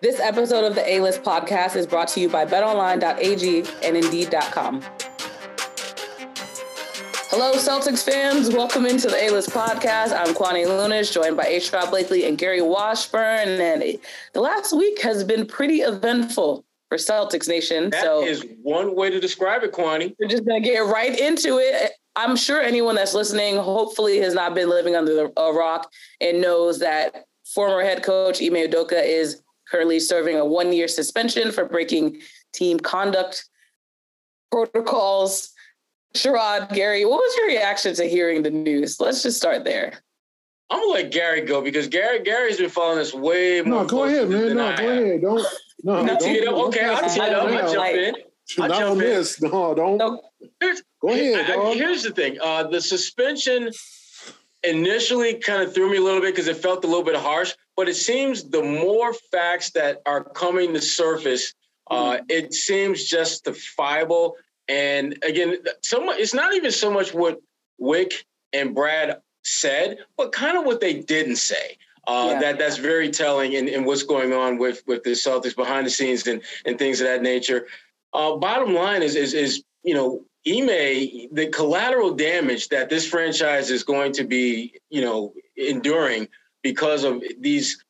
This episode of the A List podcast is brought to you by betonline.ag and indeed.com. Hello, Celtics fans. Welcome into the A List podcast. I'm Kwani Lunis, joined by H. Blakely and Gary Washburn. And the last week has been pretty eventful for Celtics Nation. That so is one way to describe it, Kwani. We're just going to get right into it. I'm sure anyone that's listening hopefully has not been living under a rock and knows that former head coach Ime Udoka is currently serving a one year suspension for breaking team conduct protocols. Sherrod, Gary, what was your reaction to hearing the news? Let's just start there. I'm gonna let Gary go because Gary Gary's been following this way more. No, go ahead, man. No, go ahead. Don't. No, don't, don't, okay, I'll tee it up. I'll jump in. I'll not jump this. No, don't. No. Go ahead. I, here's the thing. Uh, the suspension initially kind of threw me a little bit because it felt a little bit harsh. But it seems the more facts that are coming to surface, uh, mm-hmm. it seems justifiable. And again, so it's not even so much what Wyc and Brad said, but kind of what they didn't say. Uh, yeah. That that's very telling in, in what's going on with with the Celtics behind the scenes and and things of that nature. Uh, bottom line is is is you know Ime, the collateral damage that this franchise is going to be, you know, enduring because of these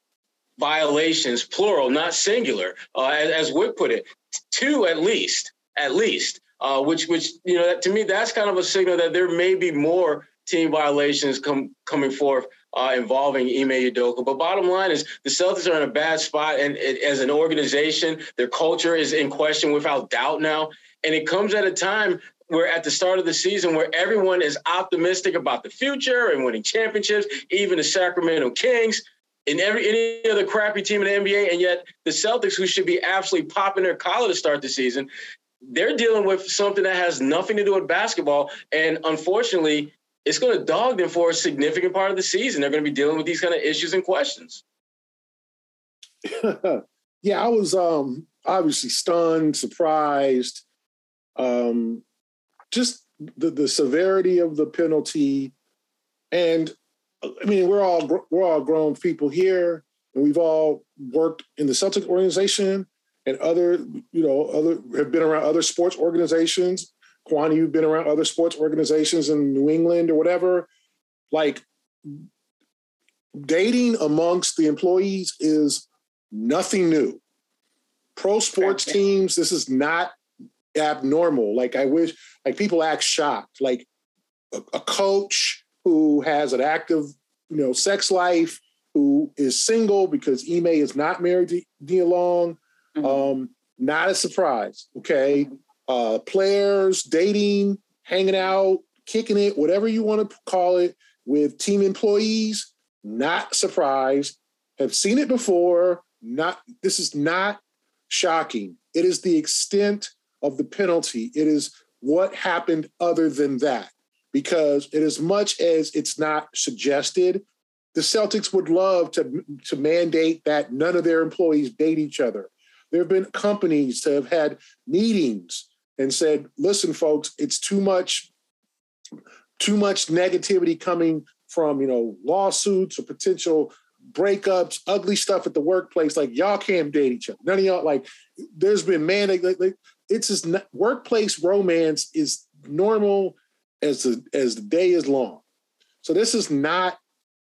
violations, plural, not singular, uh, as, as Wyc put it, two at least, at least, uh, which, which, you know, to me, that's kind of a signal that there may be more team violations come, coming forth uh, involving Ime Udoka. But bottom line is the Celtics are in a bad spot, and as an organization, their culture is in question without doubt now. And it comes at a time we're at the start of the season where everyone is optimistic about the future and winning championships, even the Sacramento Kings and every any other crappy team in the NBA. And yet the Celtics, who should be absolutely popping their collar to start the season, they're dealing with something that has nothing to do with basketball. And unfortunately, it's going to dog them for a significant part of the season. They're going to be dealing with these kind of issues and questions. yeah, I was um, obviously stunned, surprised. Um, just the, the severity of the penalty. And I mean, we're all we're all grown people here, and we've all worked in the Celtic organization and other, you know, other have been around other sports organizations. Kwani, you've been around other sports organizations in New England or whatever. Like dating amongst the employees is nothing new. Pro sports teams, this is not abnormal. Like I wish, like people act shocked. Like a, a coach who has an active, you know, sex life, who is single because Ime is not married to Nia Long. Mm-hmm. Um, not a surprise. Okay. Uh, players dating, hanging out, kicking it, whatever you want to call it, with team employees, not surprised. Have seen it before. Not this is not shocking. It is the extent of the penalty. It is what happened other than that. Because it as much as it's not suggested, the Celtics would love to, to mandate that none of their employees date each other. There have been companies that have had meetings and said, listen, folks, it's too much, too much negativity coming from, you know, lawsuits or potential breakups, ugly stuff at the workplace. Like y'all can't date each other. None of y'all like. There's been man, like, like it's just workplace romance is normal as the as the day is long. So this is not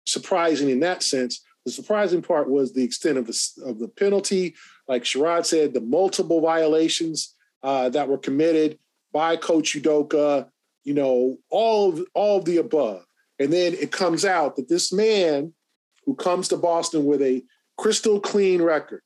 surprising in that sense. The surprising part was the extent of the of the penalty. Like Sherrod said, the multiple violations uh, that were committed by Coach Udoka. You know, all of, all of the above, and then it comes out that this man who comes to Boston with a crystal clean record,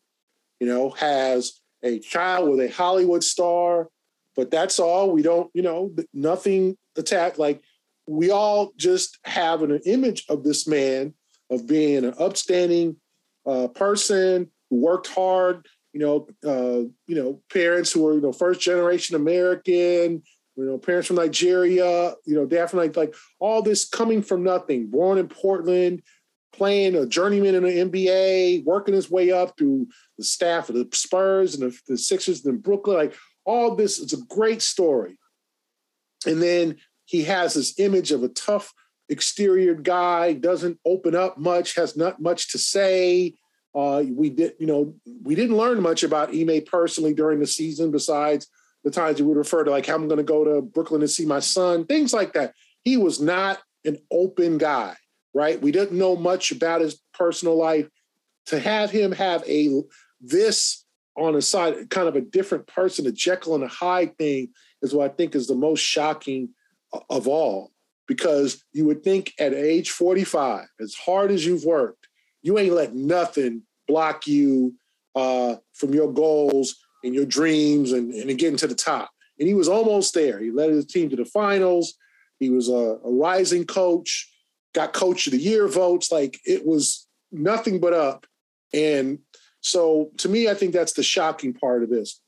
you know, has a child with a Hollywood star, but that's all. We don't, you know, nothing attacked. Like we all just have an image of this man of being an upstanding uh, person who worked hard. You know, uh, you know, parents who are you know first generation American. You know, parents from Nigeria. You know, definitely like, like all this coming from nothing. Born in Portland, playing a journeyman in the NBA, working his way up through the staff of the Spurs and the, the Sixers in Brooklyn. Like all this is a great story. And then he has this image of a tough exterior guy, doesn't open up much, has not much to say. Uh, we did, you know, we didn't learn much about Ime personally during the season, besides the times he would refer to like, how I'm going to go to Brooklyn to see my son, things like that. He was not an open guy, right? We didn't know much about his personal life. To have him have a this on a side, kind of a different person, a Jekyll and a Hyde thing, is what I think is the most shocking of all. Because you would think at age 45, as hard as you've worked, you ain't let nothing block you uh, from your goals and your dreams and, and getting to the top. And he was almost there. He led his team to the finals. He was a, a rising coach, got coach of the year votes. Like it was nothing but up. And so to me, I think that's the shocking part of this.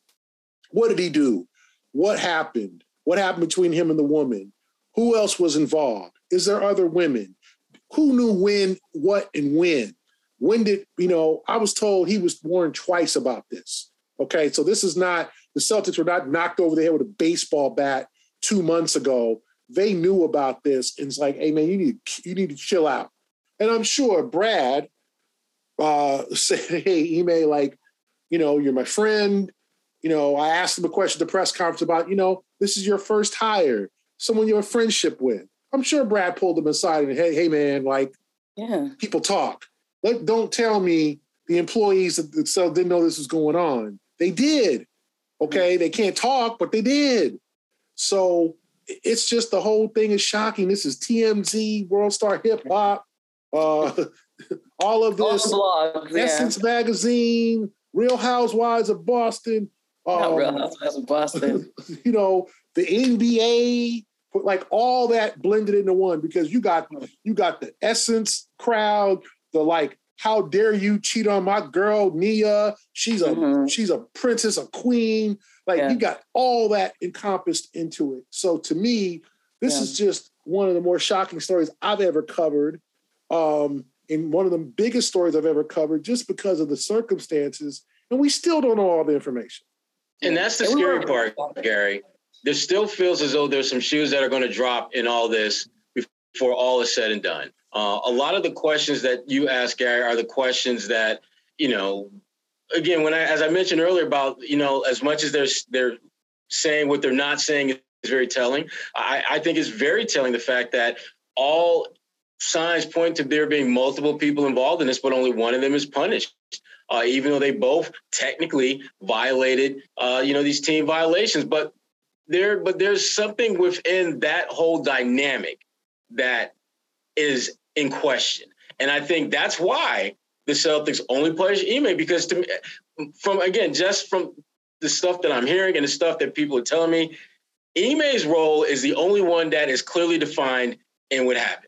What did he do? What happened? What happened between him and the woman? Who else was involved? Is there other women? Who knew when, what, and when? When did, you know, I was told he was warned twice about this. Okay, so this is not, the Celtics were not knocked over the head with a baseball bat two months ago. They knew about this and it's like, hey man, you need, you need to chill out. And I'm sure Brad uh, said, hey, Ime, like, you know, you're my friend. You know, I asked him a question at the press conference about, you know, this is your first hire, someone you have a friendship with. I'm sure Brad pulled him aside and, hey, hey, man, like, yeah, people talk. Let, don't tell me the employees that didn't know this was going on. They did. Okay, they can't talk, but they did. So it's just the whole thing is shocking. This is TMZ, World Star Hip Hop, uh, all of this, all blogs, Essence yeah. Magazine, Real Housewives of Boston. Um, Real Housewives of Boston. you know, the NBA, like all that blended into one because you got you got the Essence crowd, the like, how dare you cheat on my girl Nia? She's a mm-hmm. she's a princess, a queen. Like yeah. you got all that encompassed into it. So to me, this yeah. is just one of the more shocking stories I've ever covered. Um, and one of the biggest stories I've ever covered just because of the circumstances. And we still don't know all the information. And that's the and scary part, Gary. There still feels as though there's some shoes that are going to drop in all this before all is said and done. Uh, a lot of the questions that you ask, Gary, are the questions that, you know, again, when I, as I mentioned earlier about, you know, as much as they're, they're saying what they're not saying is very telling, I, I think it's very telling the fact that all signs point to there being multiple people involved in this, but only one of them is punished. Uh, even though they both technically violated, uh, you know, these team violations, but there, but there's something within that whole dynamic that is in question, and I think that's why the Celtics only punish Ime because to me, from again, just from the stuff that I'm hearing and the stuff that people are telling me, Ime's role is the only one that is clearly defined in what happened.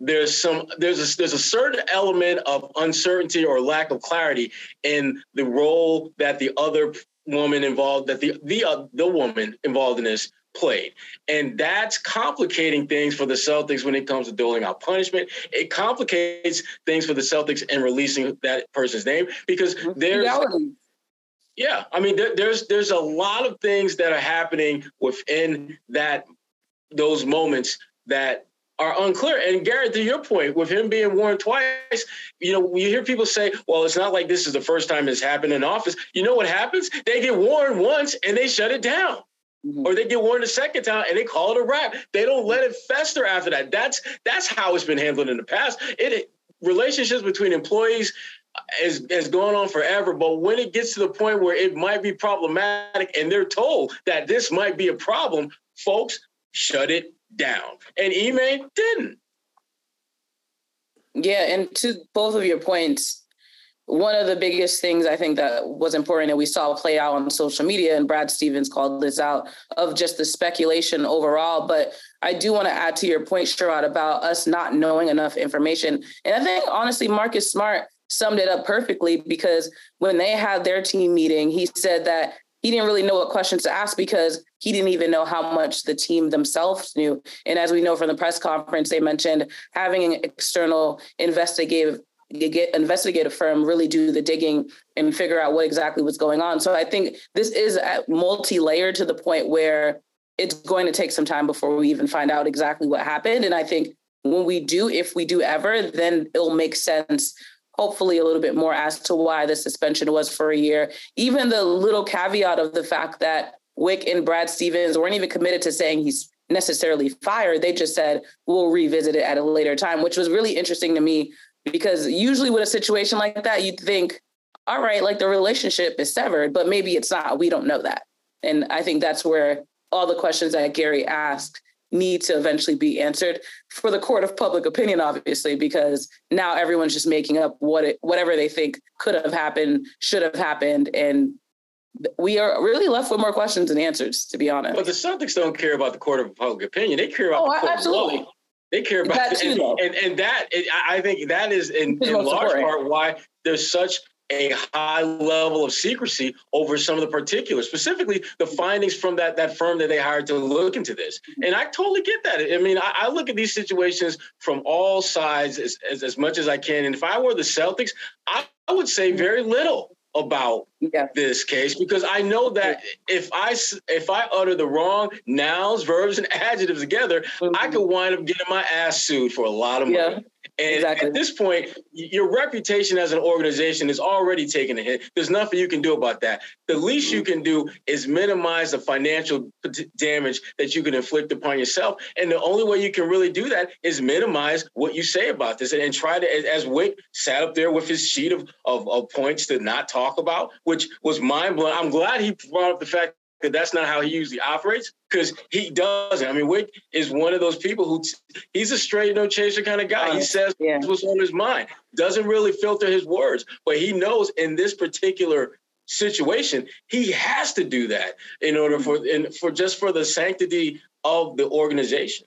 There's some there's a, there's a certain element of uncertainty or lack of clarity in the role that the other woman involved that the the uh, the woman involved in this played and that's complicating things for the Celtics when it comes to doling out punishment it complicates things for the Celtics in releasing that person's name because mm-hmm. there's yeah I mean there, there's there's a lot of things that are happening within that those moments that are unclear. And Garrett, to your point, with him being warned twice, you know, you hear people say, well, it's not like this is the first time it's happened in office. You know what happens? They get warned once and they shut it down. Mm-hmm. Or they get warned a second time and they call it a wrap. They don't let it fester after that. That's that's how it's been handled in the past. It relationships between employees is has gone on forever. But when it gets to the point where it might be problematic and they're told that this might be a problem, folks, shut it down. And Ime didn't. Yeah, and to both of your points, one of the biggest things I think that was important and we saw play out on social media, and Brad Stevens called this out of just the speculation overall. But I do want to add to your point, Sherrod, about us not knowing enough information. And I think honestly, Marcus Smart summed it up perfectly because when they had their team meeting, he said that he didn't really know what questions to ask because he didn't even know how much the team themselves knew. And as we know from the press conference, they mentioned having an external investigative investigative firm really do the digging and figure out what exactly was going on. So I think this is multi-layered to the point where it's going to take some time before we even find out exactly what happened. And I think when we do, if we do ever, then it'll make sense hopefully a little bit more as to why the suspension was for a year. Even the little caveat of the fact that Wyc and Brad Stevens weren't even committed to saying he's necessarily fired. They just said, we'll revisit it at a later time, which was really interesting to me because usually with a situation like that, you'd think, all right, like the relationship is severed, but maybe it's not. We don't know that. And I think that's where all the questions that Gary asked need to eventually be answered for the court of public opinion, obviously, because now everyone's just making up what it, whatever they think could have happened, should have happened, and we are really left with more questions than answers, to be honest. But the Celtics don't care about the court of public opinion; they care about oh, the court absolutely. of law. They care about that too, and, and, and that I think that is in, in large part why there's such a high level of secrecy over some of the particulars, specifically the findings from that, that firm that they hired to look into this. And I totally get that. I mean, I, I look at these situations from all sides as, as, as, much as I can. And if I were the Celtics, I, I would say very little about yeah. this case because I know that if I if I utter the wrong nouns, verbs, and adjectives together, mm-hmm. I could wind up getting my ass sued for a lot of money. Yeah. And exactly. at this point, your reputation as an organization is already taking a hit. There's nothing you can do about that. The least you can do is minimize the financial damage that you can inflict upon yourself. And the only way you can really do that is minimize what you say about this and, and try to, as Wyc sat up there with his sheet of, of, of points to not talk about, which was mind blowing. I'm glad he brought up the fact that that's not how he usually operates because he doesn't. I mean, Wyc is one of those people who he's a straight no chaser kind of guy. He says yeah. what's on his mind, doesn't really filter his words, but he knows in this particular situation he has to do that in order for in, for just for the sanctity of the organization.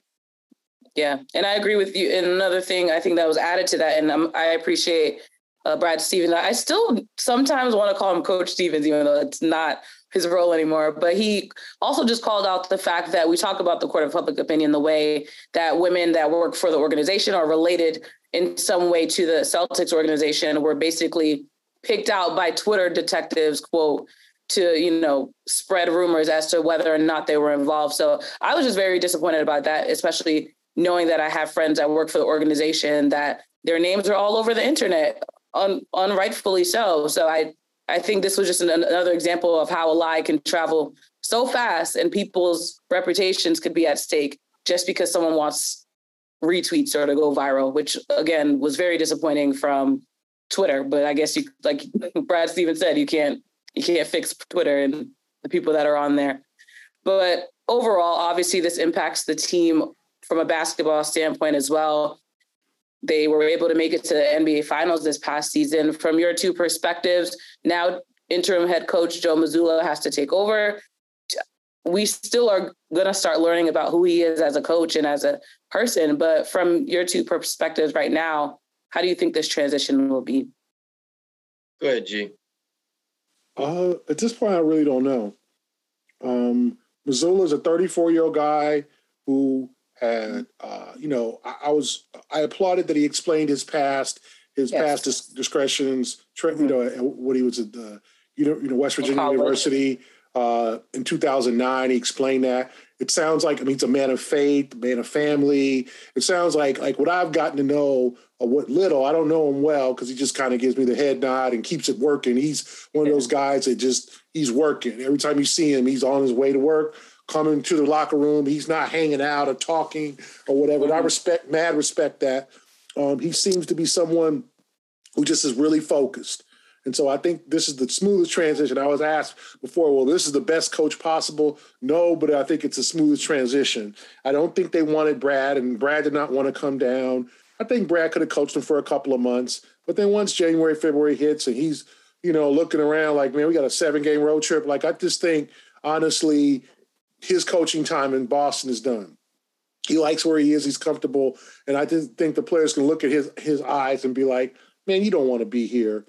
Yeah, and I agree with you. And another thing I think that was added to that, and I'm, I appreciate uh, Brad Stevens. I still sometimes want to call him Coach Stevens, even though it's not his role anymore. But he also just called out the fact that we talk about the court of public opinion the way that women that work for the organization are related in some way to the Celtics organization were basically picked out by Twitter detectives, quote, to, you know, spread rumors as to whether or not they were involved. So I was just very disappointed about that, especially knowing that I have friends that work for the organization that their names are all over the internet, un, unrightfully so. So I I think this was just an, another example of how a lie can travel so fast and people's reputations could be at stake just because someone wants retweets or to go viral, which again was very disappointing from Twitter. But I guess you like Brad Stevens said, you can't you can't fix Twitter and the people that are on there. But overall, obviously this impacts the team from a basketball standpoint as well. They were able to make it to the NBA Finals this past season. From your two perspectives, now interim head coach Joe Mazzulla has to take over. We still are going to start learning about who he is as a coach and as a person. But from your two perspectives right now, how do you think this transition will be? Go ahead, G. Uh, at this point, I really don't know. Um, Mazzulla is a 34 year old guy who and uh, you know, I, I, was I applauded that he explained his past, his yes. past dis- discretions. Mm-hmm. You know, what he was at the you know, you know West Virginia University uh, in 2009. He explained that. It sounds like I mean, he's a man of faith, man of family. It sounds like like what I've gotten to know or what little. I don't know him well because he just kind of gives me the head nod and keeps it working. He's one of those guys that just he's working. Every time you see him, he's on his way to work coming to the locker room. He's not hanging out or talking or whatever. Mm-hmm. I respect, mad respect that. Um, he seems to be someone who just is really focused. And so I think this is the smoothest transition. I was asked before, well, this is the best coach possible. No, but I think it's a smooth transition. I don't think they wanted Brad, and Brad did not want to come down. I think Brad could have coached him for a couple of months. But then once January, February hits and he's, you know, looking around like, man, we got a seven game road trip. Like, I just think, honestly, his coaching time in Boston is done. He likes where he is. He's comfortable, and I just think the players can look at his his eyes and be like, "Man, you don't want to be here."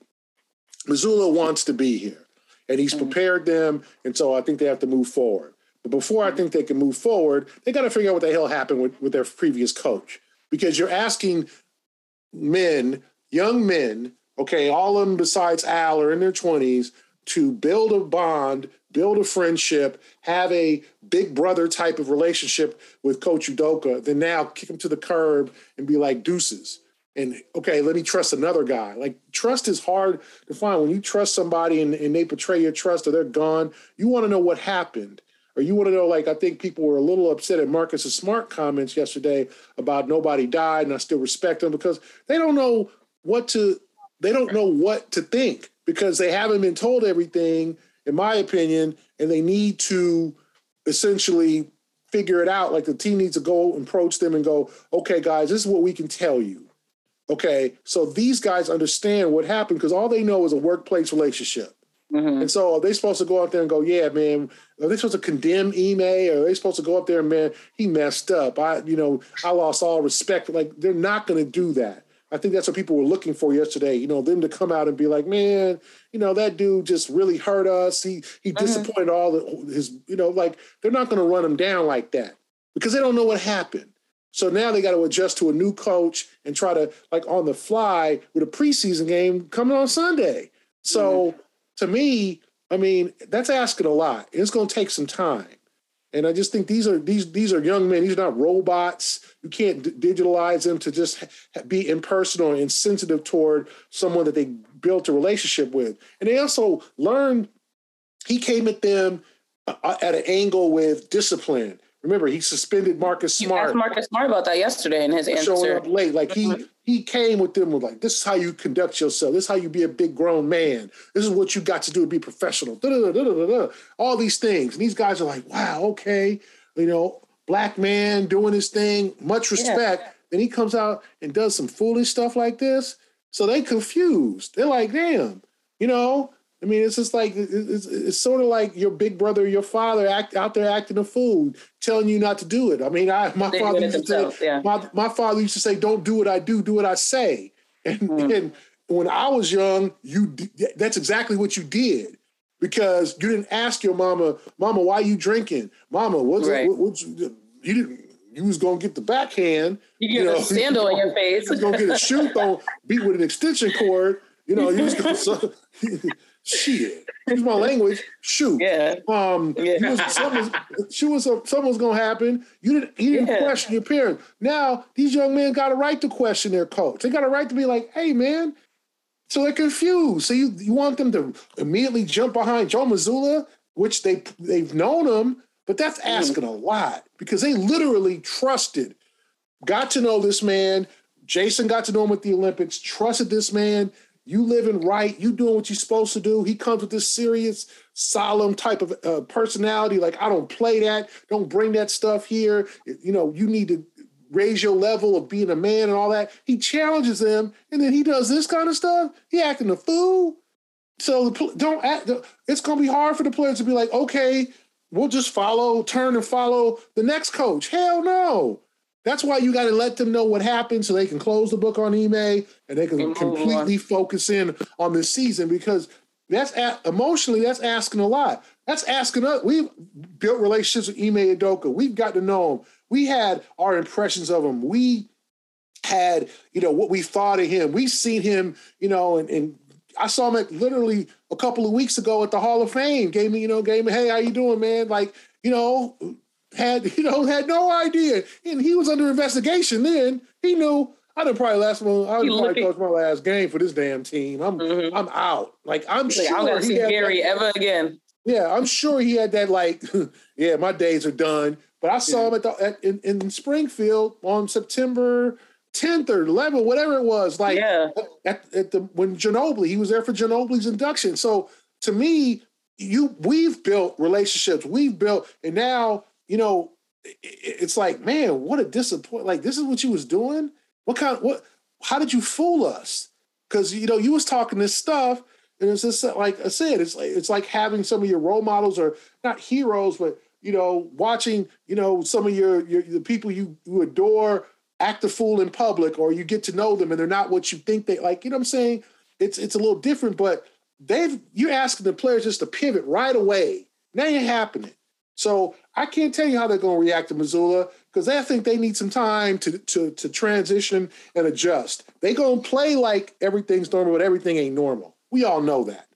Mazzulla wants to be here, and he's mm-hmm. prepared them, and so I think they have to move forward. But before I think they can move forward, they got to figure out what the hell happened with, with their previous coach, because you're asking men, young men, okay, all of them besides Al are in their twenties, to build a bond, build a friendship, have a big brother type of relationship with Coach Udoka, than now kick him to the curb and be like deuces. And okay, let me trust another guy. Like trust is hard to find. When you trust somebody and, and they betray your trust or they're gone, you want to know what happened or you want to know, like, I think people were a little upset at Marcus's Smart comments yesterday about nobody died, and I still respect them because they don't know what to, they don't know what to think because they haven't been told everything, in my opinion, and they need to essentially figure it out. Like the team needs to go approach them and go, okay, guys, this is what we can tell you. Okay, so these guys understand what happened because all they know is a workplace relationship. Mm-hmm. And so are they supposed to go out there and go, yeah, man, are they supposed to condemn Ime? Or are they supposed to go up there and man, he messed up. I, you know, I lost all respect. Like they're not gonna do that. I think that's what people were looking for yesterday. You know, them to come out and be like, man, you know, that dude just really hurt us. He he mm-hmm. disappointed all the, his, you know, like they're not gonna run him down like that because they don't know what happened. So now they got to adjust to a new coach and try to like on the fly with a preseason game coming on Sunday. So mm-hmm to me, I mean, that's asking a lot. It's going to take some time. And I just think these are these these are young men. These are not robots. You can't d- digitalize them to just ha- be impersonal and sensitive toward someone that they built a relationship with. And they also learned. He came at them uh, at an angle with discipline. Remember, he suspended Marcus Smart. You asked Marcus Smart about that yesterday in his answer. Showing up late, like he mm-hmm. He came with them with like, this is how you conduct yourself. This is how you be a big grown man. This is what you got to do to be professional. Da-da-da-da-da-da. All these things, and these guys are like, wow, okay, you know, black man doing his thing, much respect. Yeah. Then he comes out and does some foolish stuff like this. So they confused. They're like, damn, you know, I mean, it's just like it's, it's sort of like your big brother, your father, act out there acting a fool, telling you not to do it. I mean, I my they father used to say, yeah. my my father used to say, "Don't do what I do, do what I say." And, mm. and when I was young, you that's exactly what you did because you didn't ask your mama, "Mama, why you drinking?" Mama, what's right. what, what's you didn't. You was gonna get the backhand. You get you know, a sandal in your face. you was gonna get a shoe thrown, beat with an extension cord. You know, you was gonna. Shit. Use my language. Shoot. Yeah. Um. Yeah. Was, something was, she was something was gonna happen. You didn't. You didn't yeah. question your parents. Now these young men got a right to question their coach. They got a right to be like, "Hey, man." So they're confused. So you you want them to immediately jump behind Joe Mazzulla, which they they've known him, but that's mm. asking a lot because they literally trusted, got to know this man. Jason got to know him at the Olympics, trusted this man you living right, you doing what you're supposed to do. He comes with this serious, solemn type of uh, personality. Like, I don't play that. Don't bring that stuff here. You know, you need to raise your level of being a man and all that. He challenges them, and then he does this kind of stuff. He acting a fool. So don't act. It's to be hard for the players to be like, okay, we'll just follow, turn and follow the next coach. Hell no. That's why you got to let them know what happened so they can close the book on Ime and they can completely focus in on this season because that's a- emotionally that's asking a lot. That's asking us. We've built relationships with Ime Udoka. We've got to know him. We had our impressions of him. We had, you know, what we thought of him. We've seen him, you know, and, and I saw him at literally a couple of weeks ago at the Hall of Fame. Gave me, you know, gave me, hey, how you doing, man? Like, you know, had you know had no idea, and he was under investigation. Then he knew I didn't probably last one. I would probably coach my last game for this damn team. I'm mm-hmm. I'm out. Like I'm sure I'm gonna see Gary that, ever again. Yeah, I'm sure he had that. Like, yeah, my days are done. But I saw him at the at, in, in Springfield on September 10th or 11th, whatever it was. Like, yeah. at, at the when Ginobili, he was there for Ginobili's induction. So to me, you we've built relationships. We've built, and now you know, it's like, man, what a disappointment. Like, this is what you was doing? What kind of, what, how did you fool us? Because, you know, you was talking this stuff and it's just like I said, it's like, it's like having some of your role models or not heroes, but, you know, watching, you know, some of your, your the people you, you adore act a fool in public or you get to know them and they're not what you think they like, you know what I'm saying? It's, it's a little different, but they've, you're asking the players just to pivot right away. Now you're happening. So I can't tell you how they're going to react to Mazzulla because I think they need some time to, to, to transition and adjust. They're going to play like everything's normal, but everything ain't normal. We all know that.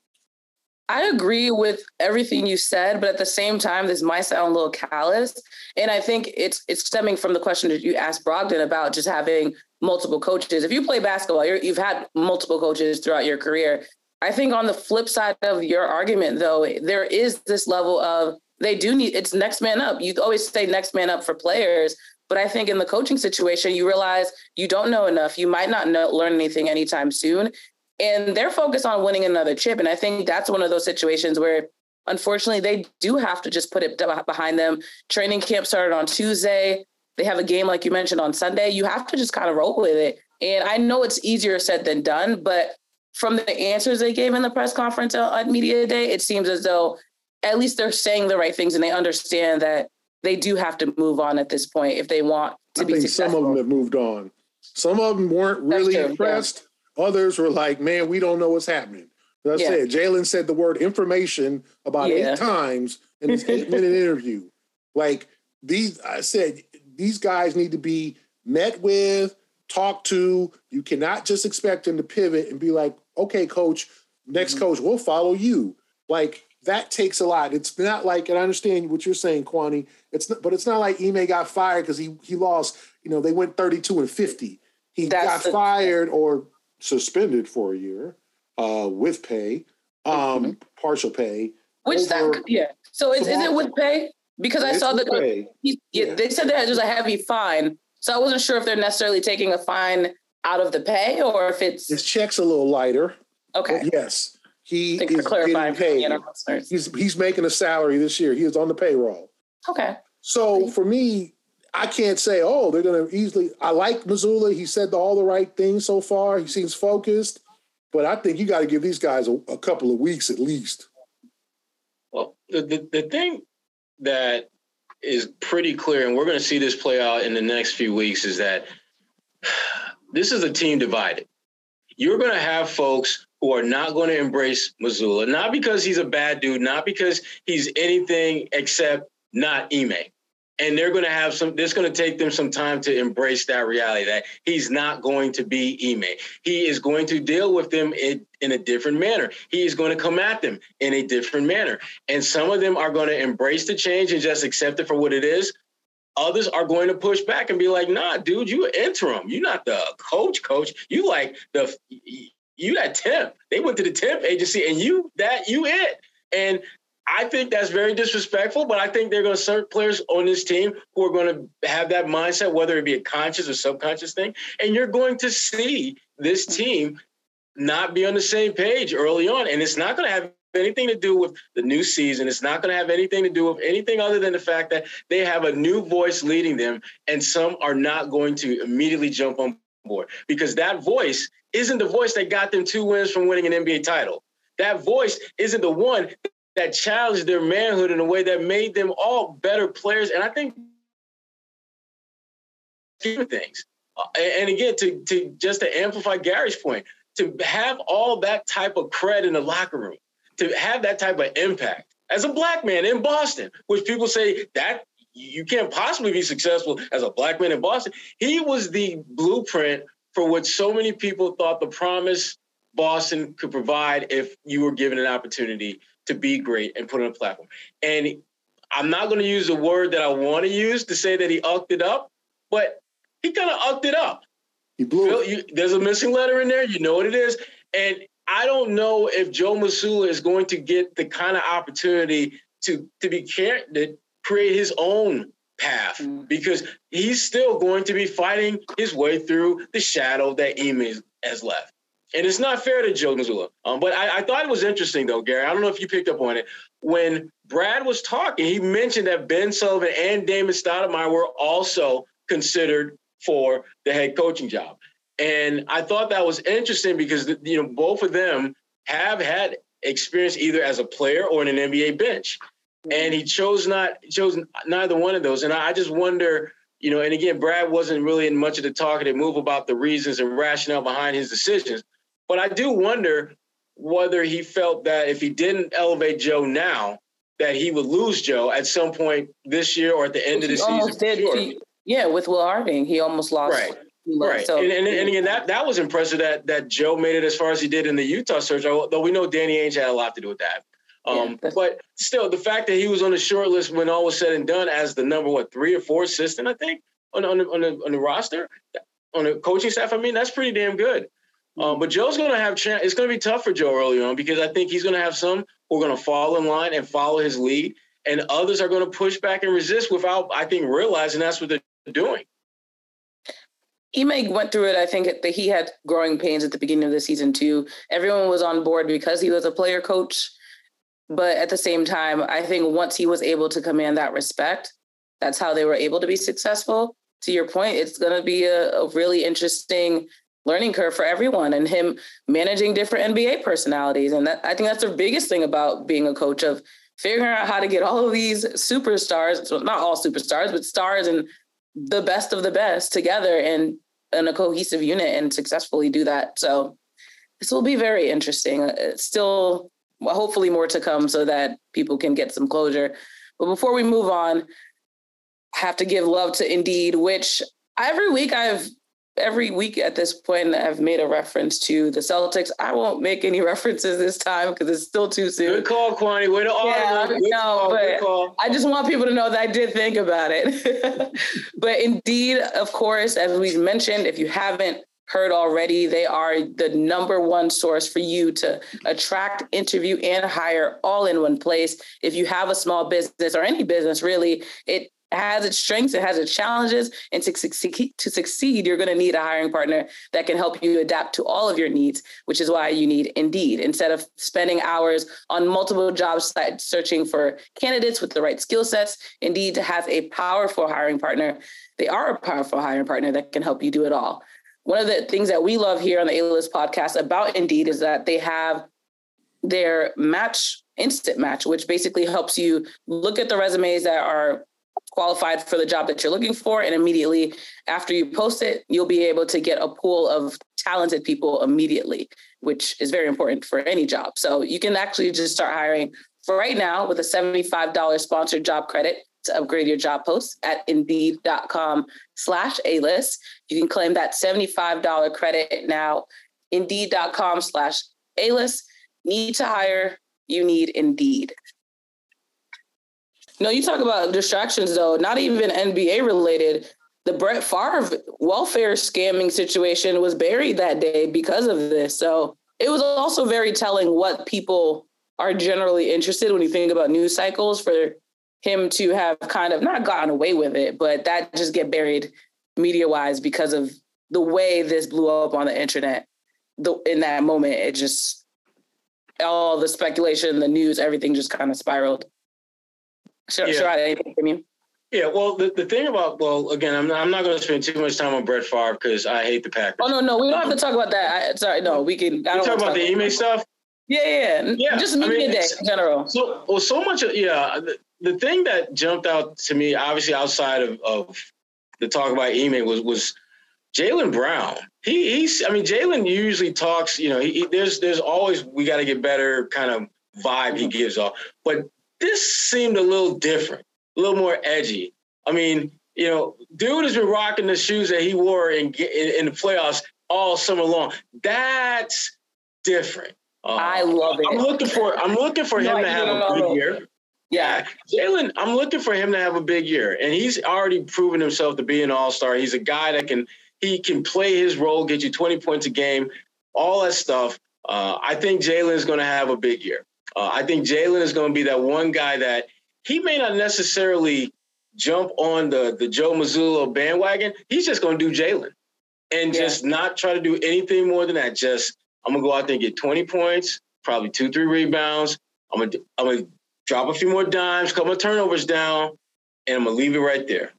I agree with everything you said, but at the same time, this might sound a little callous. And I think it's it's stemming from the question that you asked Brogdon about just having multiple coaches. If you play basketball, you have had multiple coaches throughout your career. I think on the flip side of your argument, though, there is this level of they do need it's next man up. You always say next man up for players, but I think in the coaching situation, you realize you don't know enough. You might not know, learn anything anytime soon. And they're focused on winning another chip. And I think that's one of those situations where unfortunately they do have to just put it behind them. Training camp started on Tuesday. They have a game, like you mentioned, on Sunday. You have to just kind of roll with it. And I know it's easier said than done, but from the answers they gave in the press conference at media day, it seems as though at least they're saying the right things and they understand that they do have to move on at this point if they want to I be think successful. some of them have moved on. Some of them weren't really true, impressed. Others were like, "Man, we don't know what's happening." As I Yeah. said, Jaylen said the word information about Yeah. eight times in this eight-minute interview. Like these, I said, these guys need to be met with, talked to. You cannot just expect them to pivot and be like, "Okay, coach, next Mhm. coach, we'll follow you." Like that takes a lot. It's not like, and I understand what you're saying, Kwani. It's not, but it's not like Ime got fired because he he lost. You know, they went 32 and 50. He That's got the- fired or suspended for a year uh, with pay, um, partial pay. Which that yeah. So is, is it with pay? Because I saw that he, yeah, they said that there's a heavy fine. So I wasn't sure if they're necessarily taking a fine out of the pay or if it's His check's a little lighter. okay. Yes, he Thanks for is clarifying getting paid. and listeners. He's he's making a salary this year. He is on the payroll. Okay. So for me, I can't say, oh, they're going to easily. I like Mazzulla. He said all the right things so far. He seems focused, but I think you got to give these guys a, a couple of weeks at least. Well, the, the, the thing that is pretty clear, and we're going to see this play out in the next few weeks, is that this is a team divided. You're going to have folks who are not going to embrace Mazzulla, not because he's a bad dude, not because he's anything except not Ime. And they're going to have some, it's going to take them some time to embrace that reality that he's not going to be Ime. He is going to deal with them in, in a different manner. He is going to come at them in a different manner. And some of them are going to embrace the change and just accept it for what it is. Others are going to push back and be like, nah, dude, you interim. You're not the coach, coach. You like the, you that temp. They went to the temp agency and you, that, you it. And I think that's very disrespectful, but I think they're going to certain players on this team who are going to have that mindset, whether it be a conscious or subconscious thing. And you're going to see this team not be on the same page early on. And it's not going to have anything to do with the new season. It's not going to have anything to do with anything other than the fact that they have a new voice leading them, and some are not going to immediately jump on board because that voice isn't the voice that got them two wins from winning an NBA title. That voice isn't the one that challenged their manhood in a way that made them all better players. And I think things. Uh, and again, to, to just to amplify Gary's point, to have all that type of cred in the locker room, to have that type of impact as a black man in Boston, which people say that you can't possibly be successful as a black man in Boston. He was the blueprint for what so many people thought the promise Boston could provide if you were given an opportunity to be great and put on a platform. And I'm not going to use the word that I want to use to say that he ucked it up, but he kind of ucked it up. He blew Phil, it. you, there's a missing letter in there. You know what it is. And I don't know if Joe Mazzulla is going to get the kind of opportunity to to be care to create his own path Mm. because he's still going to be fighting his way through the shadow that Ime has left. And it's not fair to Joe Mazzulla. Um, but I, I thought it was interesting, though, Gary. I don't know if you picked up on it. When Brad was talking, he mentioned that Ben Sullinger and Damon Stoudemire were also considered for the head coaching job. And I thought that was interesting because you know both of them have had experience either as a player or in an NBA bench, and he chose not chose neither one of those. And I just wonder, you know, and again, Brad wasn't really in much of the talkative move about the reasons and rationale behind his decisions, but I do wonder whether he felt that if he didn't elevate Joe now, that he would lose Joe at some point this year or at the end of the season. almost did. sure. he- yeah, with Will Hardy, he almost lost. Right. lost. Right, So, and, and, and again, that that was impressive that that Joe made it as far as he did in the Utah search. Though we know Danny Ainge had a lot to do with that. Um, yeah, but still, the fact that he was on the short list when all was said and done as the number what three or four assistant, I think, on on the, on the, on the roster, on the coaching staff. I mean, that's pretty damn good. Um, but Joe's going to have chance. It's going to be tough for Joe early on because I think he's going to have some who are going to fall in line and follow his lead, and others are going to push back and resist without, I think, realizing that's what they're doing. Ime went through it. I think that he had growing pains at the beginning of the season too. Everyone was on board because he was a player coach, but at the same time, I think once he was able to command that respect, that's how they were able to be successful. To your point, it's going to be a, a really interesting learning curve for everyone and him managing different NBA personalities. And that, I think that's the biggest thing about being a coach of figuring out how to get all of these superstars, so not all superstars, but stars and the best of the best together and in a cohesive unit and successfully do that. So this will be very interesting. Uh, it's still hopefully more to come so that people can get some closure. But before we move on, I have to give love to Indeed, which every week I've every week at this point I've made a reference to the Celtics. I won't make any references this time because it's still too soon. Good call, Kwani. Way to yeah, no, call, but I just want people to know that I did think about it. but indeed, of course, as we've mentioned, if you haven't heard already, they are the number one source for you to attract, interview, and hire all in one place. If you have a small business or any business, really, it has its strengths, it has its challenges, and to succeed, to succeed, you're going to need a hiring partner that can help you adapt to all of your needs, which is why you need Indeed. Instead of spending hours on multiple job sites searching for candidates with the right skill sets, Indeed has a powerful hiring partner. They are a powerful hiring partner that can help you do it all. One of the things that we love here on the A-List podcast about Indeed is that they have their match instant match, which basically helps you look at the resumes that are qualified for the job that you're looking for. And immediately after you post it, you'll be able to get a pool of talented people immediately, which is very important for any job. So you can actually just start hiring for right now with a $75 sponsored job credit to upgrade your job post at indeed.com slash A-list. You can claim that $75 credit now, indeed.com slash A-list. Need to hire, you need Indeed. No, you talk about distractions though, not even NBA related. The Brett Favre welfare scamming situation was buried that day because of this. So it was also very telling what people are generally interested when you think about news cycles for him to have kind of not gotten away with it, but that just get buried media wise because of the way this blew up on the internet. The, in that moment, it just all the speculation, the news, everything just kind of spiraled. Sure, yeah. sure. Anything from you? Yeah, well, the, the thing about well, again, I'm not, I'm not going to spend too much time on Brett Favre because I hate the Packers. Oh no, no, we don't have to um, talk about that. I, sorry, no, we can. I don't talk about the email stuff. Yeah, yeah, yeah. Just media I mean, day in general. So, well, so much. Of, yeah, the, thing that jumped out to me, obviously outside of, of the talk about Ime, was was Jaylen Brown. He, he's. I mean, Jaylen usually talks. You know, he, there's there's always we got to get better kind of vibe he gives off, but this seemed a little different, a little more edgy. I mean, you know, dude has been rocking the shoes that he wore in in, in the playoffs all summer long. That's different. Uh, I love it. I'm looking for I'm looking for him to have a good year. Yeah, Jaylen, I'm looking for him to have a big year, and he's already proven himself to be an all star. He's a guy that can he can play his role, get you 20 points a game, all that stuff. Uh, I think Jaylen is going to have a big year. Uh, I think Jaylen is going to be that one guy that he may not necessarily jump on the the Joe Mazzulla bandwagon. He's just going to do Jaylen and yeah. just not try to do anything more than that. Just I'm gonna go out there and get 20 points, probably two, three rebounds. I'm gonna I'm gonna drop a few more dimes, couple of turnovers down, and I'm gonna leave it right there.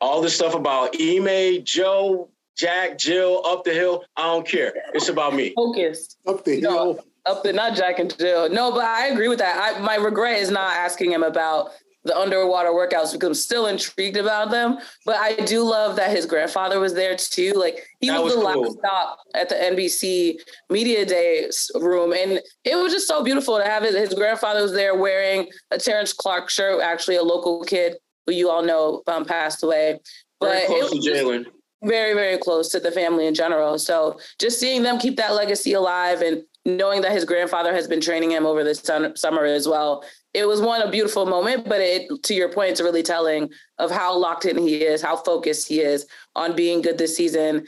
All this stuff about Ime, Joe, Jack, Jill, up the hill, I don't care. It's about me. Focused. Up the hill. No up the not Jack and Jill. No, but I agree with that. I, my regret is not asking him about the underwater workouts because I'm still intrigued about them. But I do love that his grandfather was there too. Like he was, was, the cool. last stop at the NBC Media Day room, and it was just so beautiful to have his, his grandfather was there wearing a Terrence Clarke shirt. Actually, a local kid who you all know um, passed away. But Very close to Jaylen very very close to the family in general so just seeing them keep that legacy alive and knowing that his grandfather has been training him over this summer as well. It was one a beautiful moment, but it to your point, it's really telling of how locked in he is, how focused he is on being good this season.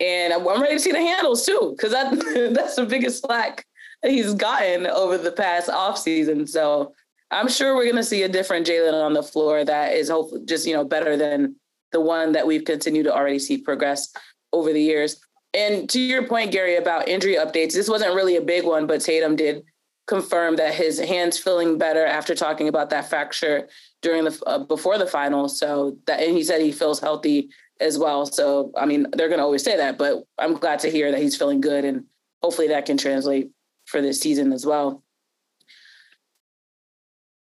And I'm ready to see the handles too, because that that's the biggest slack he's gotten over the past off season. So I'm sure we're going to see a different Jaylen on the floor that is hopefully just you know better than the one that we've continued to already see progress over the years. And to your point, Gary, about injury updates, this wasn't really a big one, but Tatum did confirm that his hands feeling better after talking about that fracture during the uh, before the final. So that and he said he feels healthy as well. So I mean, they're going to always say that, but I'm glad to hear that he's feeling good, and hopefully that can translate for this season as well.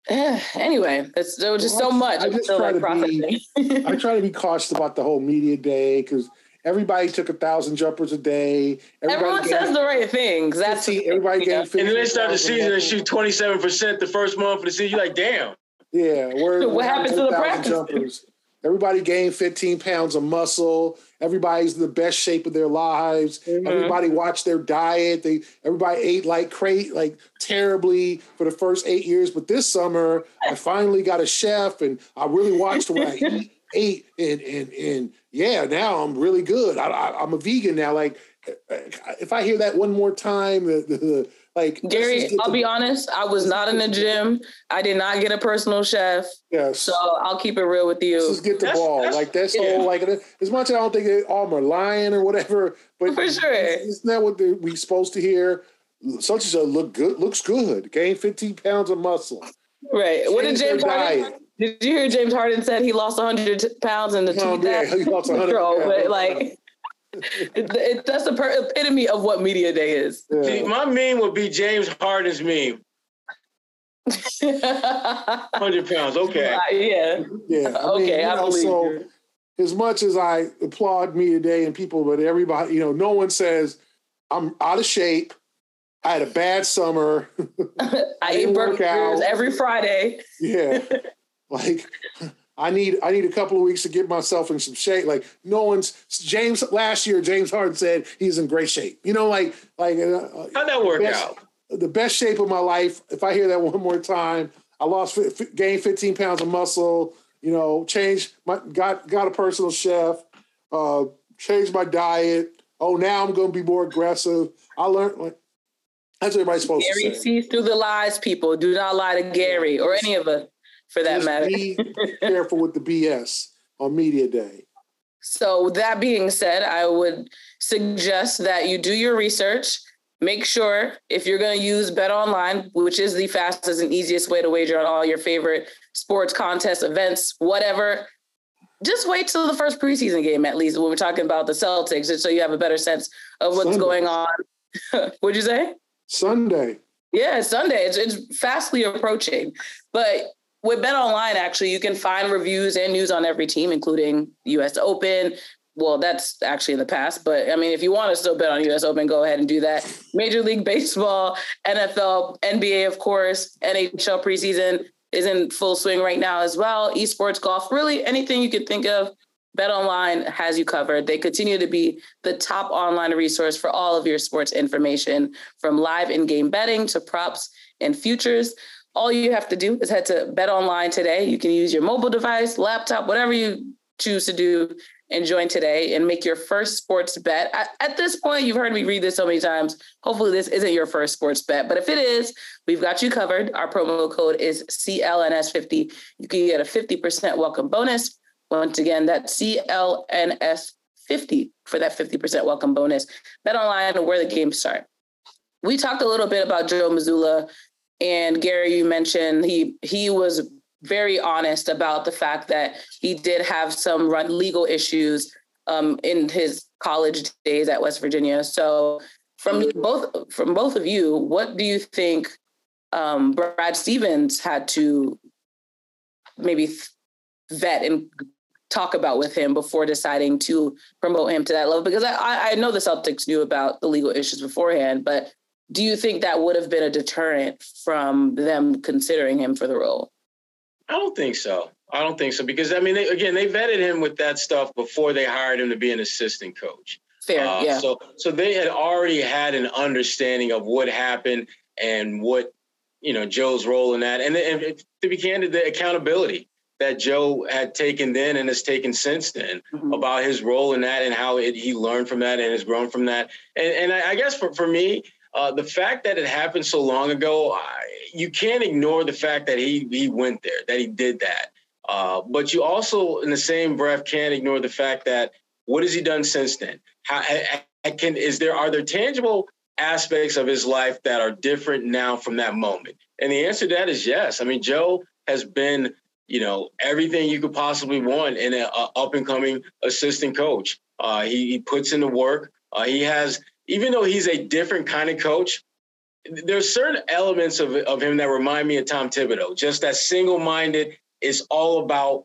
anyway, it's, there was just so much. I, just try like to be, I try to be cautious about the whole media day because everybody took a thousand jumpers a day. Everybody Everyone says the right things. That's 15, everybody getting. And then they start the season and shoot twenty seven percent the first month of the season. You're like, damn. Yeah, what happened to the practice? Jumpers. Everybody gained 15 pounds of muscle. Everybody's in the best shape of their lives. Mm-hmm. Everybody watched their diet. They everybody ate like crate like terribly for the first eight years. But this summer, I finally got a chef, and I really watched what I eat, ate, and and and yeah, now I'm really good. I, I, I'm a vegan now. Like if I hear that one more time, the, the like Gary, I'll be honest, I was not in the gym. I did not get a personal chef. Yes. So I'll keep it real with you. Let's just get the that's, ball. That's, like that's yeah. whole like as much as I don't think they all are lying or whatever, but for sure. Isn't that what we're supposed to hear? Such as a look good looks good. Gain 15 pounds of muscle. Right. What did James Harden? Did you hear James Harden said he lost 100 pounds in the oh, yeah, he lost 100 pounds. But like it, it, that's the per- epitome of what media day is. Yeah. See, my meme would be James Harden's meme. Hundred pounds, okay. Uh, yeah, yeah. I okay, mean, I know, believe so, you. As much as I applaud media day and people, but everybody, you know, no one says I'm out of shape. I had a bad summer. I, I eat burgers every Friday. Yeah, like I need I need a couple of weeks to get myself in some shape. Like no one's James last year. James Harden said he's in great shape. You know, like like uh, how'd that work best, out? The best shape of my life. If I hear that one more time, I lost gained 15 pounds of muscle. You know, changed my got got a personal chef. Uh, changed my diet. Oh, now I'm going to be more aggressive. I learned like that's what everybody's supposed Gary to say. sees through the lies. People do not lie to Gary or any of us for that Just matter. Be careful with the BS on media day. So that being said, I would suggest that you do your research. Make sure if you're going to use Bet Online, which is the fastest and easiest way to wager on all your favorite sports contests, events, whatever. Just wait till the first preseason game, at least when we're talking about the Celtics, just so you have a better sense of what's Sunday. going on. What'd you say? Sunday. Yeah, Sunday. It's, it's fastly approaching. But with Bet Online, actually, you can find reviews and news on every team, including US Open. Well, that's actually in the past, but I mean, if you want to still bet on US Open, go ahead and do that. Major League Baseball, NFL, NBA, of course, NHL preseason is in full swing right now as well. Esports, golf, really anything you could think of. Bet Online has you covered. They continue to be the top online resource for all of your sports information, from live in game betting to props and futures all you have to do is head to Bet Online today. You can use your mobile device, laptop, whatever you choose to do, and join today and make your first sports bet. At, this point, you've heard me read this so many times. Hopefully, this isn't your first sports bet, but if it is, we've got you covered. Our promo code is CLNS50. You can get a 50% welcome bonus. Once again, that's CLNS50 for that 50% welcome bonus. Bet online where the games start. We talked a little bit about Joe Mazzulla and Gary, you mentioned he he was very honest about the fact that he did have some run legal issues um, in his college days at West Virginia. So, from both from both of you, what do you think um, Brad Stevens had to maybe vet and talk about with him before deciding to promote him to that level? Because I, I know the Celtics knew about the legal issues beforehand, but do you think that would have been a deterrent from them considering him for the role? I don't think so. I don't think so because I mean, they, again, they vetted him with that stuff before they hired him to be an assistant coach. Fair, uh, yeah. So, so they had already had an understanding of what happened and what you know Joe's role in that, and, and to be candid, the accountability that Joe had taken then and has taken since then mm-hmm. about his role in that and how it, he learned from that and has grown from that. And, and I, I guess for, for me, uh, the fact that it happened so long ago, I, you can't ignore the fact that he he went there, that he did that. Uh, but you also, in the same breath, can't ignore the fact that what has he done since then? How can is there are there tangible aspects of his life that are different now from that moment? And the answer to that is yes. I mean, Joe has been, you know, everything you could possibly want in an up and coming assistant coach. Uh, he, he, puts in the work. Uh, he has, even though he's a different kind of coach, there's certain elements of, of him that remind me of Tom Thibodeau. Just that single minded, it's all about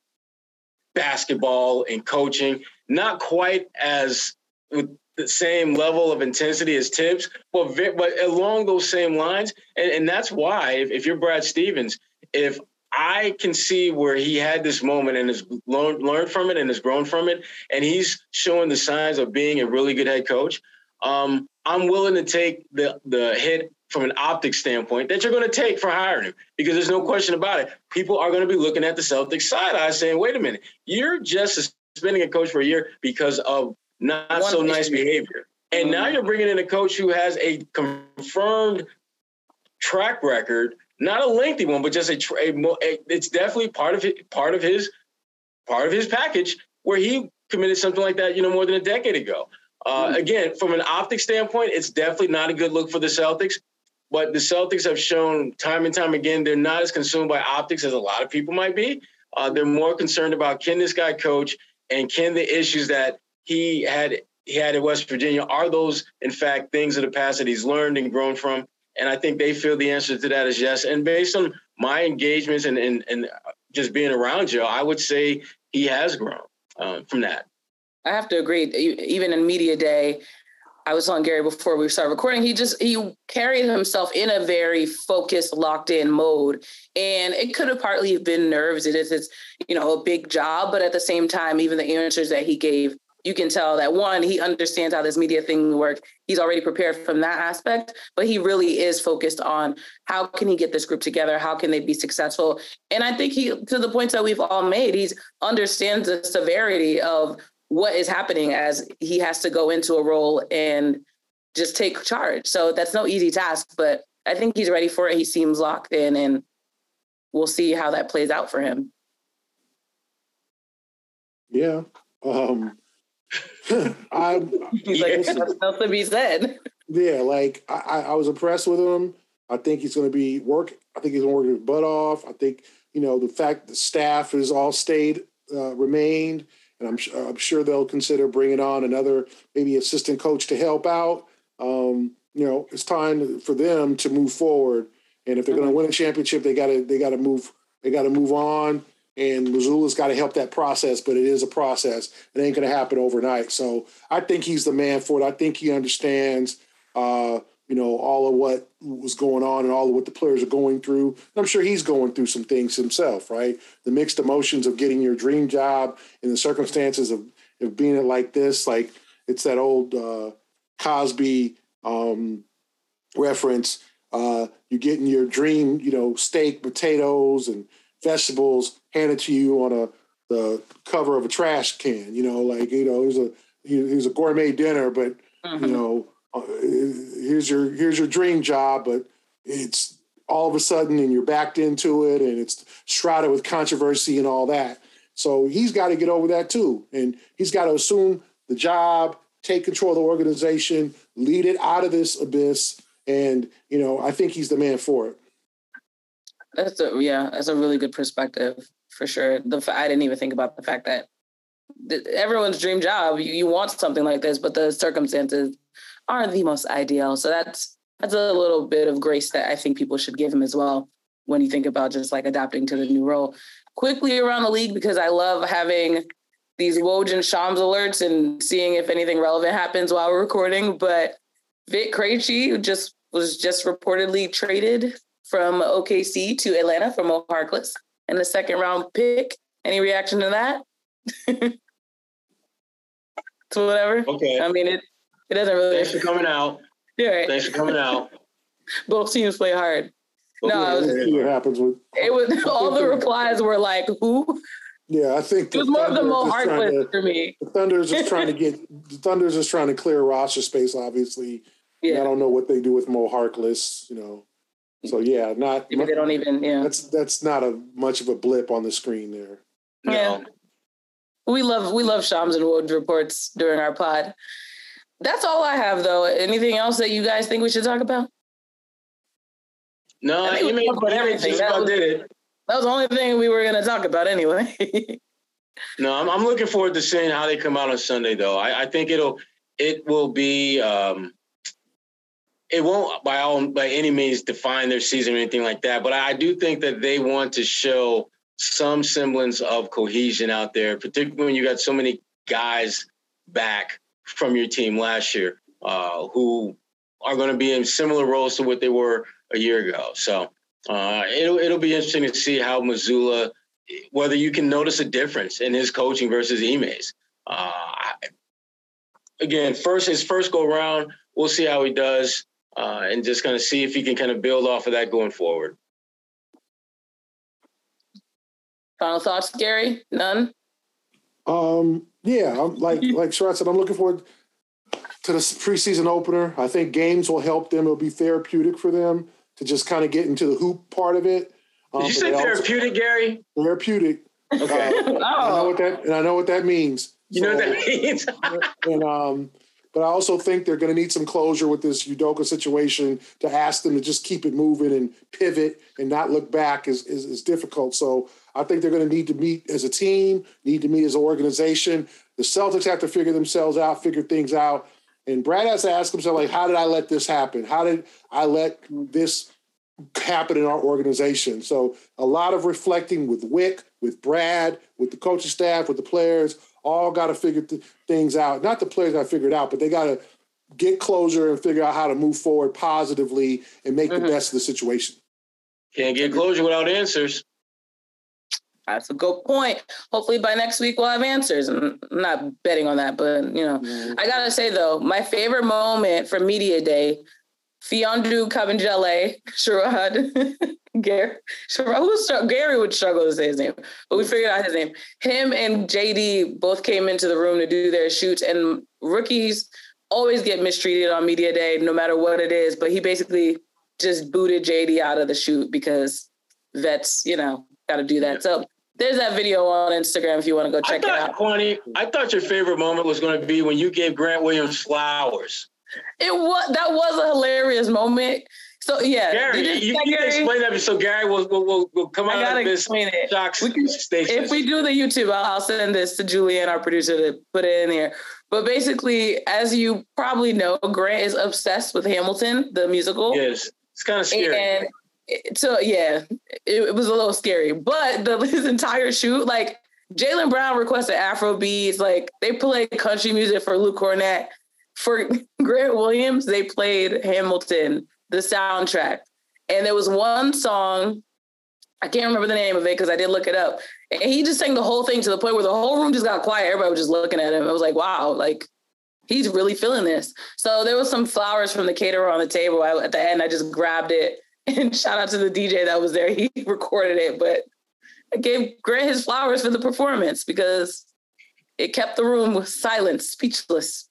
basketball and coaching. Not quite as with the same level of intensity as Thibs, but but along those same lines. And, and that's why if, if you're Brad Stevens, if I can see where he had this moment and has learned, learned from it and has grown from it, and he's showing the signs of being a really good head coach. Um, I'm willing to take the the hit from an optics standpoint that you're going to take for hiring him because there's no question about it. People are going to be looking at the Celtics side eye saying, wait a minute, you're just suspending a coach for a year because of not One so nice behavior. And mm-hmm. now you're bringing in a coach who has a confirmed track record, not a lengthy one, but just a, a, a it's definitely part of it, part of his part of his package where he committed something like that, you know, more than a decade ago. Uh. Again, from an optic standpoint, it's definitely not a good look for the Celtics. But the Celtics have shown time and time again they're not as consumed by optics as a lot of people might be. Uh, they're more concerned about can this guy coach and can the issues that he had he had in West Virginia are those in fact things of the past that he's learned and grown from. And I think they feel the answer to that is yes. And based on my engagements and and, and just being around Joe, I would say he has grown um, from that. I have to agree. Even in media day, I was on Gary before we started recording. He just he carried himself in a very focused, locked in mode, and it could have partly been nerves. It is it's you know a big job, but at the same time, even the answers that he gave, you can tell that one he understands how this media thing works. He's already prepared from that aspect, but he really is focused on how can he get this group together, how can they be successful, and I think he to the points that we've all made, he's understands the severity of what is happening as he has to go into a role and just take charge. So that's no easy task, but I think he's ready for it. He seems locked in, and we'll see how that plays out for him. Yeah. Um, I, he's like, yeah. nothing to be said. Yeah, like I, I was impressed with him. I think he's going to be work. I think he's going to work his butt off. I think you know the fact the staff has all stayed, uh, remained and I'm, I'm sure they'll consider bringing on another maybe assistant coach to help out. Um, you know, it's time for them to move forward, and if they're going to win a championship, they got to they got to move they got to move on. And Mazzulla's got to help that process, but it is a process. It ain't going to happen overnight. So I think he's the man for it. I think he understands. Uh, you know, all of what was going on and all of what the players are going through. And I'm sure he's going through some things himself, right? The mixed emotions of getting your dream job in the circumstances of, of being it like this, like it's that old uh, Cosby um, reference. Uh, you're getting your dream, you know, steak, potatoes, and vegetables handed to you on a the cover of a trash can. You know, like you know, it was a it was a gourmet dinner, but mm-hmm. you know uh, Uh, here's your here's your dream job, but it's all of a sudden and you're backed into it and it's shrouded with controversy and all that. So he's got to get over that too. And he's got to assume the job, take control of the organization, lead it out of this abyss. And, you know, I think he's the man for it. That's a, yeah, that's a really good perspective for sure. The I didn't even think about the fact that everyone's dream job, you, you want something like this, but the circumstances aren't the most ideal. So that's that's a little bit of grace that I think people should give him as well when you think about just like adapting to the new role. Quickly around the league because I love having these Woj and Shams alerts and seeing if anything relevant happens while we're recording. But Vit Krejci just was just reportedly traded from OKC to Atlanta from Mo Harkless in the second round pick. Any reaction to that? to whatever. Okay. I mean, it it doesn't really. Thanks for coming out. Yeah, right. Thanks for coming out. Both teams play hard. No, was- we'll see what happens with. It was all the replies were like, "Who?" Yeah, I think It was more of the Thunder Mo is Harkless for me. The Thunder's just trying to get the Thunder's just trying to clear roster space. Obviously, Yeah. I don't know what they do with Mo Harkless. You know, so yeah, not maybe they don't even. Yeah, that's that's not a much of a blip on the screen there. No. Yeah. we love we love Shams and Woj's reports during our pod. That's all I have, though. Anything else that you guys think we should talk about? No, you made, about everything. That was- did it. That was the only thing we were going to talk about anyway. No, I'm, I'm looking forward to seeing how they come out on Sunday, though. I, I think it'll it will be um, it won't by all by any means define their season or anything like that. But I do think that they want to show some semblance of cohesion out there, particularly when you got so many guys back from your team last year uh, who are going to be in similar roles to what they were a year ago. So uh, it'll it'll be interesting to see how Mazzulla whether you can notice a difference in his coaching versus Ime's. Uh, again, first his first go round, we'll see how he does, uh, and just kind of see if he can kind of build off of that going forward. Final thoughts, Gary? None. Um, yeah, I'm like like Sherrod said, I'm looking forward to the preseason opener. I think games will help them. It'll be therapeutic for them to just kind of get into the hoop part of it. Um, Did you say they also- therapeutic, Gary? Therapeutic. Okay. Uh, I know Oh, what that, and I know what that means. you know what that means? and um, but I also think they're going to need some closure with this Udoka situation to ask them to just keep it moving and pivot and not look back is is, is difficult. So I think they're going to need to meet as a team, need to meet as an organization. The Celtics have to figure themselves out, figure things out. And Brad has to ask himself, like, how did I let this happen? How did I let this happen in our organization? So a lot of reflecting with Wyc, with Brad, with the coaching staff, with the players, all got to figure th- things out. Not the players got to figure it out, but they got to get closure and figure out how to move forward positively and make Mhm. the best of the situation. Can't get closure without answers. That's a good point. Hopefully by next week we'll have answers. I'm not betting on that, but you know, mm-hmm. I gotta say though, my favorite moment from media day, Mfiondu Kabengele, Sherrod, Gary, Sherrod, Gary would struggle to say his name, but we figured out his name. Him and JD both came into the room to do their shoots, and rookies always get mistreated on media day, no matter what it is. But he basically just booted JD out of the shoot because vets, you know, got to do that. So there's that video on Instagram if you want to go check I it thought, out. Kwani, I thought your favorite moment was going to be when you gave Grant Williams flowers. It was that was a hilarious moment. So yeah, Gary, you, you can Gary? explain that. So Gary will will, will, come out of this shock We can- station. If we do the YouTube, I'll, I'll send this to Julianne, our producer, to put it in there. But basically, as you probably know, Grant is obsessed with Hamilton, the musical. yes, it's kind of scary. And so yeah, it, it was a little scary. But the his entire shoot, like Jaylen Brown requested Afro beats, like they played country music for Luke Kornet. For Grant Williams, they played Hamilton, the soundtrack. And there was one song, I can't remember the name of it because I did look it up. And he just sang the whole thing to the point where the whole room just got quiet. Everybody was just looking at him. I was like, wow, like he's really feeling this. So there was some flowers from the caterer on the table. I, at the end, I just grabbed it and shout out to the DJ that was there. He recorded it, but I gave Grant his flowers for the performance because it kept the room silent, speechless.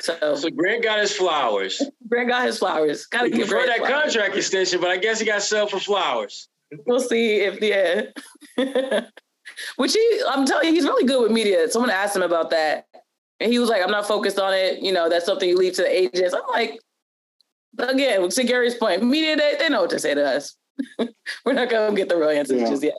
So so Grant got his flowers. Grant got his flowers. Got to give Grant that flowers. contract extension, but I guess he got sold for flowers. We'll see if yeah. Which he, I'm telling you, he's really good with media. Someone asked him about that, and he was like, "I'm not focused on it. You know, that's something you leave to the agents." I'm like, again, to Gary's point, media they, they know what to say to us. We're not gonna get the real answers Yeah. just yet.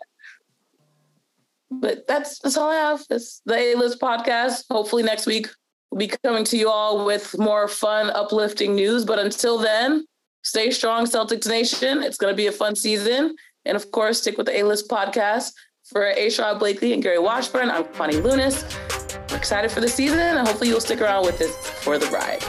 But that's that's all I have. It's the A List podcast. Hopefully next week we'll be coming to you all with more fun, uplifting news. But until then, stay strong, Celtics Nation. It's gonna be a fun season. And of course, stick with the A List podcast. For A. Blakely and Gary Washburn, I'm Kwani Lunis. We're excited for the season, and hopefully you'll stick around with us for the ride.